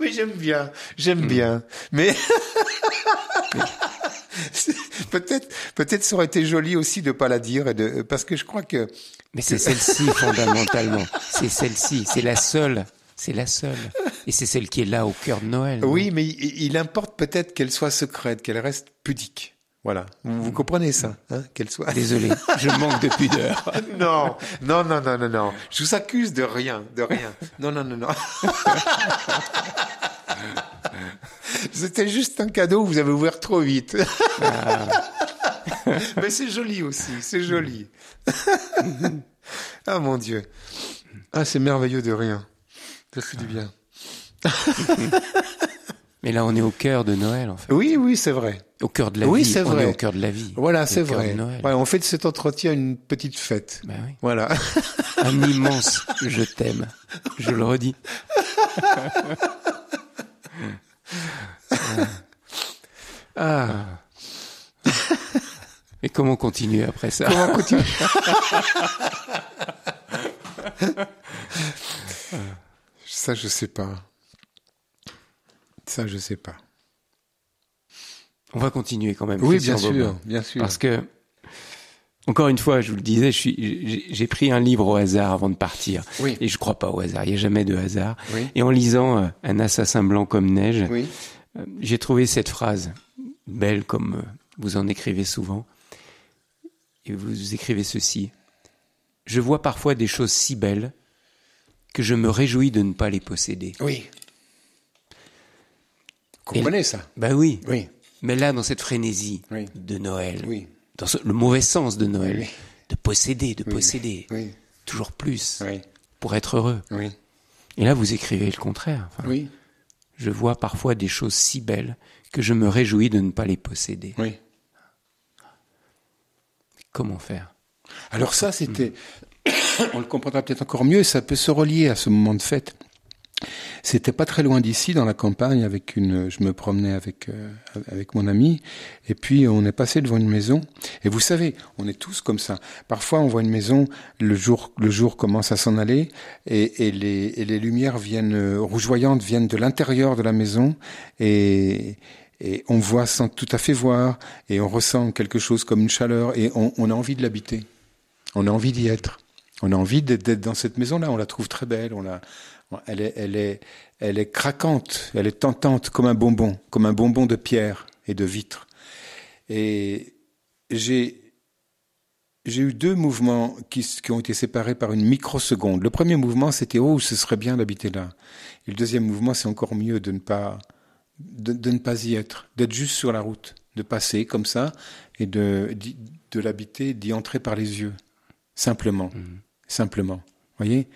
Oui, j'aime bien, j'aime bien, mais peut-être, peut-être ça aurait été joli aussi de pas la dire et de, parce que je crois que Mais c'est celle-ci fondamentalement. C'est celle-ci. C'est la seule. C'est la seule. Et c'est celle qui est là au cœur de Noël. oui, mais il, il importe peut-être qu'elle soit secrète, qu'elle reste pudique. Voilà, vous, vous comprenez ça, hein, qu'elle soit. Désolé. Je manque de pudeur. Non, non, non, non, non, non. Je vous accuse de rien, de rien. Non, non, non, non. C'était juste un cadeau, vous avez ouvert trop vite. Mais c'est joli aussi, c'est joli. ah mon Dieu. Ah, c'est merveilleux de rien. Ça fait du bien. Mais là, on est au cœur de Noël, en fait. Oui, oui, c'est vrai. Au cœur de la Oui, vie. c'est On vrai. est au cœur de la vie. Voilà, c'est vrai. de Noël. Ouais, on fait de cet entretien une petite fête. Bah oui. Voilà. Un immense je t'aime. Je le redis. Ah. Et comment continuer après ça? Comment continuer? Ça, je sais pas. Ça, je sais pas. On va continuer quand même. Oui, bien sûr, Bobin. bien sûr. Parce que, encore une fois, je vous le disais, j'ai- j'ai pris un livre au hasard avant de partir. Oui. Et je crois pas au hasard. Il n'y a jamais de hasard. Oui. Et en lisant euh, Un assassin blanc comme neige, Oui. euh, j'ai trouvé cette phrase belle comme euh, vous en écrivez souvent. Et vous écrivez ceci. Je vois parfois des choses si belles que je me réjouis de ne pas les posséder. Oui. Vous comprenez ça Bah oui. Oui. Mais là, dans cette frénésie Oui. de Noël, Oui. dans ce- le mauvais sens de Noël, Oui. de posséder, de posséder, Oui. toujours plus, pour être heureux. Oui. Et là, vous écrivez le contraire. Enfin, Oui. Je vois parfois des choses si belles que je me réjouis de ne pas les posséder. Oui. Comment faire? Alors ça, c'était, on le comprendra peut-être encore mieux, ça peut se relier à ce moment de fête. C'était pas très loin d'ici, dans la campagne, avec une, je me promenais avec euh, avec mon ami, et puis on est passé devant une maison. Et vous savez, on est tous comme ça. Parfois, on voit une maison, le jour le jour commence à s'en aller, et, et les et les lumières viennent euh, rougeoyantes viennent de l'intérieur de la maison, et et on voit sans tout à fait voir, et on ressent quelque chose comme une chaleur, et on, a envie de l'habiter. On a envie d'y être. On a envie d'être dans cette maison-là. On la trouve très belle. On la, elle est, elle est, elle est craquante. Elle est tentante comme un bonbon, comme un bonbon de pierre et de vitre. Et j'ai, j'ai eu deux mouvements qui, qui ont été séparés par une microseconde. Le premier mouvement, c'était oh, ce serait bien d'habiter là. Et le deuxième mouvement, c'est encore mieux de ne pas, de, de ne pas y être, d'être juste sur la route, de passer comme ça et de, de l'habiter, d'y entrer par les yeux, simplement, simplement. Voyez?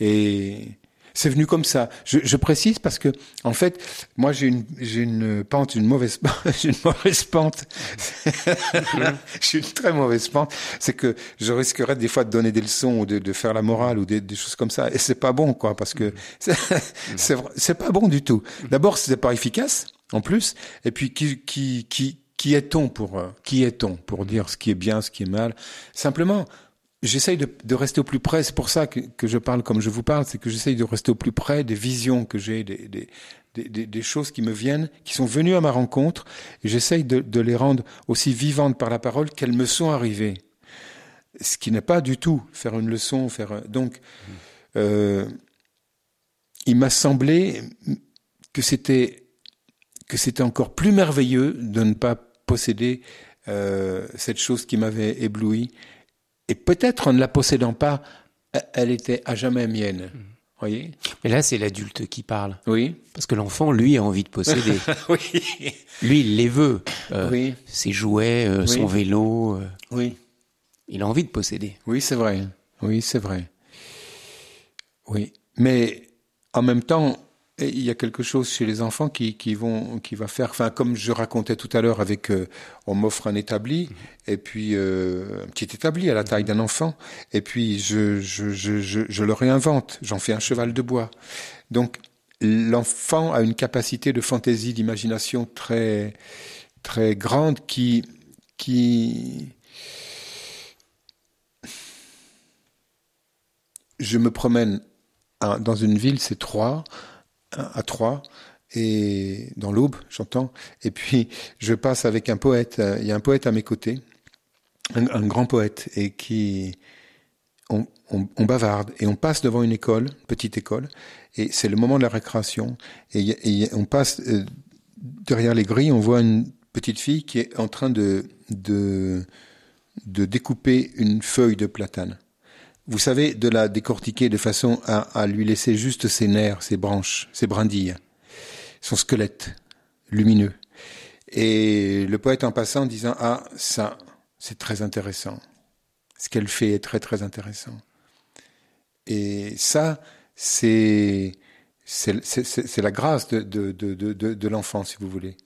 Et c'est venu comme ça. Je, je, précise parce que, en fait, moi j'ai une, j'ai une pente, une mauvaise, j'ai une mauvaise pente. j'ai une très mauvaise pente. C'est que je risquerais des fois de donner des leçons ou de, de faire la morale ou des, des, choses comme ça. Et c'est pas bon, quoi, parce que c'est, c'est, pas bon du tout. D'abord, c'est pas efficace, en plus. Et puis, qui, qui, qui, qui est-on pour, euh, qui est-on pour dire ce qui est bien, ce qui est mal? Simplement, j'essaye de, de, rester au plus près. C'est pour ça que, que, je parle comme je vous parle, c'est que j'essaye de rester au plus près des visions que j'ai, des, des, des, des, choses qui me viennent, qui sont venues à ma rencontre, et j'essaye de, de, les rendre aussi vivantes par la parole qu'elles me sont arrivées. Ce qui n'est pas du tout faire une leçon, faire donc. Euh, il m'a semblé que c'était que c'était encore plus merveilleux de ne pas posséder euh, cette chose qui m'avait ébloui et peut-être en ne la possédant pas, elle était à jamais mienne. Mmh. Voyez? Mais là, c'est l'adulte qui parle. Oui. Parce que l'enfant, lui, a envie de posséder. oui. Lui, il les veut. Euh, oui. Ses jouets, euh, oui. son vélo. Euh, oui. Il a envie de posséder. Oui, c'est vrai. Oui, c'est vrai. Oui. Mais en même temps, et il y a quelque chose chez les enfants qui, qui vont qui va faire enfin comme je racontais tout à l'heure avec euh, on m'offre un établi mmh. et puis euh, un petit établi à la taille d'un enfant et puis je je, je, je, je le réinvente j'en fais un cheval de bois donc l'enfant a une capacité de fantaisie d'imagination très très grande qui qui je me promène dans une ville c'est trois à Troyes et dans l'aube, j'entends. Et puis je passe avec un poète. Il y a un poète à mes côtés, un, grand poète, et qui on, on, on, bavarde et on passe devant une école, petite école, et c'est le moment de la récréation. Et, et on passe euh, derrière les grilles, on voit une petite fille qui est en train de de, de découper une feuille de platane vous savez, de la décortiquer de façon à, lui laisser juste ses nerfs, ses branches, ses brindilles, son squelette lumineux. Et le poète en passant disant ah ça c'est très intéressant, ce qu'elle fait est très très intéressant. Et ça c'est c'est la grâce de, de, de, de, l'enfant si vous voulez.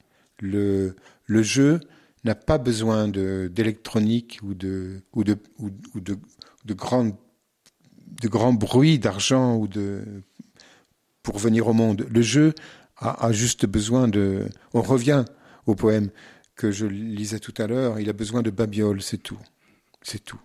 Le, le jeu n'a pas besoin d'électronique ou ou ou, ou de, de grandes de grands bruits d'argent ou de pour venir au monde. Le jeu a, juste besoin de. On revient au poème que je lisais tout à l'heure. Il a besoin de babioles, c'est tout, c'est tout.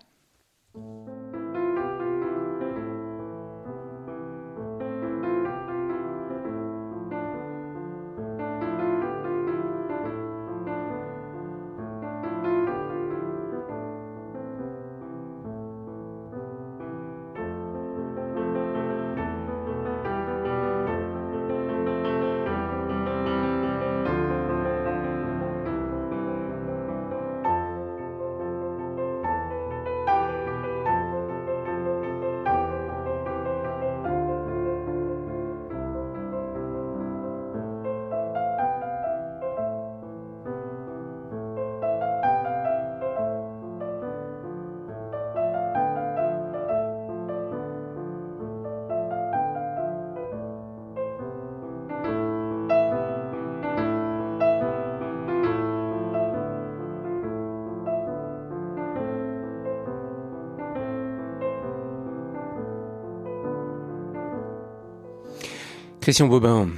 Christian Bobin,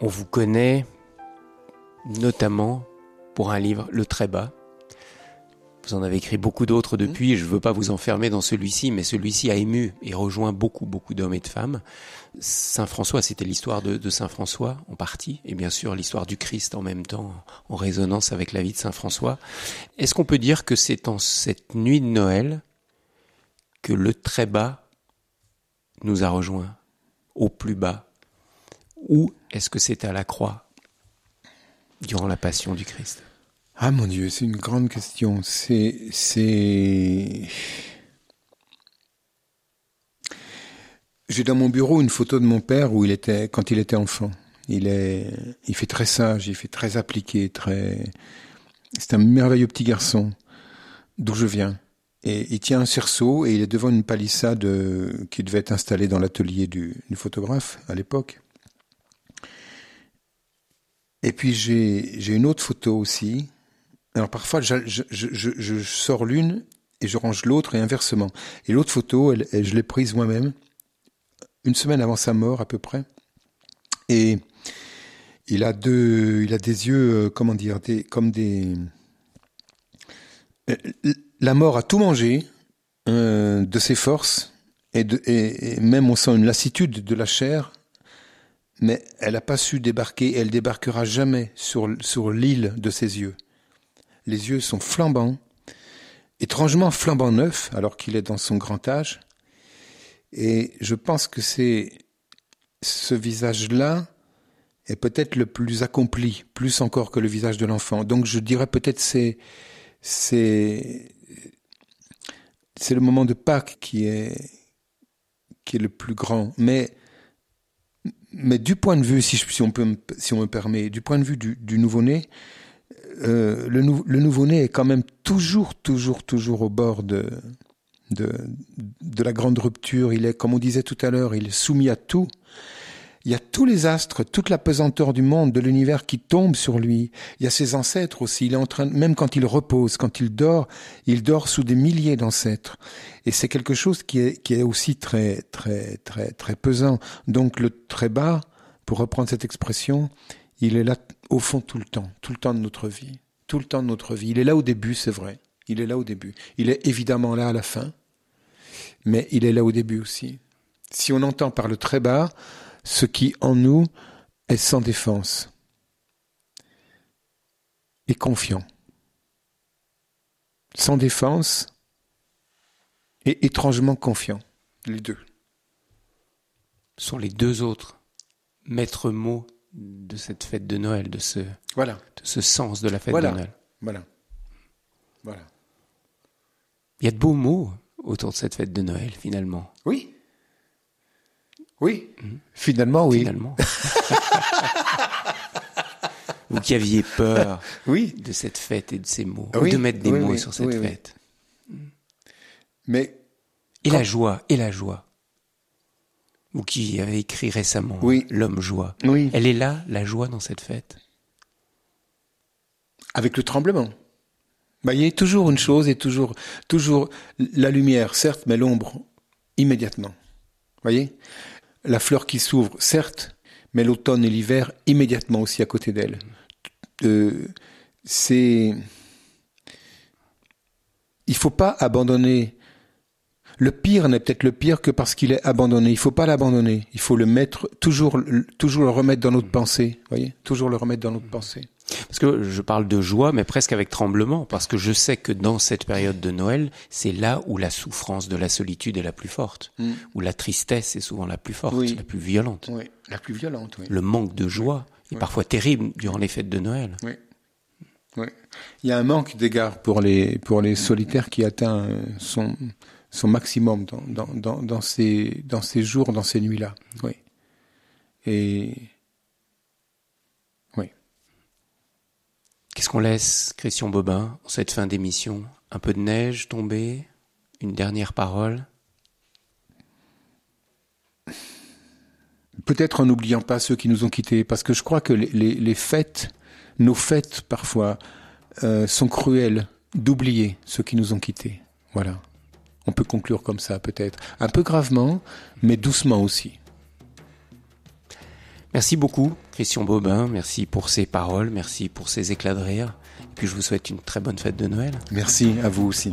on vous connaît notamment pour un livre, Le Très Bas. Vous en avez écrit beaucoup d'autres depuis, je ne veux pas vous enfermer dans celui-ci, mais celui-ci a ému et rejoint beaucoup, beaucoup d'hommes et de femmes. Saint François, c'était l'histoire de, de, Saint François en partie, et bien sûr l'histoire du Christ en même temps, en résonance avec la vie de Saint François. Est-ce qu'on peut dire que c'est en cette nuit de Noël que le très bas nous a rejoints, au plus bas ou est-ce que c'est à la croix durant la passion du Christ? Ah mon Dieu, c'est une grande question. C'est c'est J'ai dans mon bureau une photo de mon père où il était quand il était enfant. Il est il fait très sage, il fait très appliqué, très c'est un merveilleux petit garçon d'où je viens. Et il tient un cerceau et il est devant une palissade euh, qui devait être installée dans l'atelier du, du, photographe à l'époque. Et puis j'ai une autre photo aussi. Alors parfois je, je, je, je sors l'une et je range l'autre et inversement. Et l'autre photo, elle, je l'ai prise moi-même une semaine avant sa mort à peu près. Et il a deux, il a des yeux, euh, comment dire, des, comme des. Euh, la mort a tout mangé euh, de ses forces et, de, et, même on sent une lassitude de la chair, mais elle n'a pas su débarquer. Elle débarquera jamais sur sur l'île de ses yeux. Les yeux sont flambants, étrangement flambant neuf, alors qu'il est dans son grand âge. Et je pense que c'est ce visage-là est peut-être le plus accompli, plus encore que le visage de l'enfant. Donc je dirais peut-être c'est c'est c'est le moment de Pâques qui est qui est le plus grand. Mais mais du point de vue, si, si on peut, si on me permet, du point de vue du, du nouveau-né, euh, le, le nouveau-né est quand même toujours, toujours, toujours au bord de, de, de la grande rupture. Il est, comme on disait tout à l'heure, il est soumis à tout. Il y a tous les astres, toute la pesanteur du monde, de l'univers qui tombe sur lui. Il y a ses ancêtres aussi. Il est en train, même quand il repose, quand il dort, il dort sous des milliers d'ancêtres. Et c'est quelque chose qui est, qui est aussi très, très, très, très pesant. Donc le très bas, pour reprendre cette expression, il est là au fond tout le temps, tout le temps de notre vie, tout le temps de notre vie. Il est là au début, c'est vrai. Il est là au début. Il est évidemment là à la fin, mais il est là au début aussi. Si on entend par le très bas ce qui en nous est sans défense et confiant. Sans défense et étrangement confiant, les deux. Ce sont les deux autres maîtres mots de cette fête de Noël, de ce, voilà. de ce sens de la fête voilà. de Noël. Voilà. Voilà. Il y a de beaux mots autour de cette fête de Noël, finalement. Oui. Oui. Mmh. Finalement, oui. Finalement. Vous qui aviez peur oui. de cette fête et de ces mots, oui. de mettre des oui, mots sur cette fête. Mais. Et quand... la joie, et la joie. Vous qui avez écrit récemment oui. L'homme joie. Oui. Elle est là, la joie dans cette fête? Avec le tremblement. Bah, il y a toujours une chose et toujours, toujours la lumière, certes, mais l'ombre immédiatement. Voyez? La fleur qui s'ouvre, certes, mais l'automne et l'hiver immédiatement aussi à côté d'elle. Euh, c'est. Il faut pas abandonner. Le pire n'est peut-être le pire que parce qu'il est abandonné. Il faut pas l'abandonner. Il faut le mettre toujours, le remettre dans notre pensée. Toujours le remettre dans notre pensée. Parce que je parle de joie, mais presque avec tremblement, parce que je sais que dans cette période de Noël, c'est là où la souffrance de la solitude est la plus forte, mm. où la tristesse est souvent la plus forte, oui. la plus violente. Oui, la plus violente, oui. Le manque de joie est parfois terrible durant les fêtes de Noël. Oui. Oui. Il y a un manque d'égard pour les, pour les solitaires qui atteint son, son maximum dans, dans, dans, dans, ces, dans ces jours, dans ces nuits-là. Oui. Et Qu'est-ce qu'on laisse, Christian Bobin, en cette fin d'émission? Un peu de neige tombée Une dernière parole? Peut-être en n'oubliant pas ceux qui nous ont quittés, parce que je crois que les, fêtes, nos fêtes parfois, euh, sont cruelles d'oublier ceux qui nous ont quittés. Voilà. On peut conclure comme ça peut-être. Un peu gravement, mais doucement aussi. Merci beaucoup, Christian Bobin. Merci pour ces paroles, merci pour ces éclats de rire. Et puis je vous souhaite une très bonne fête de Noël. Merci à vous aussi.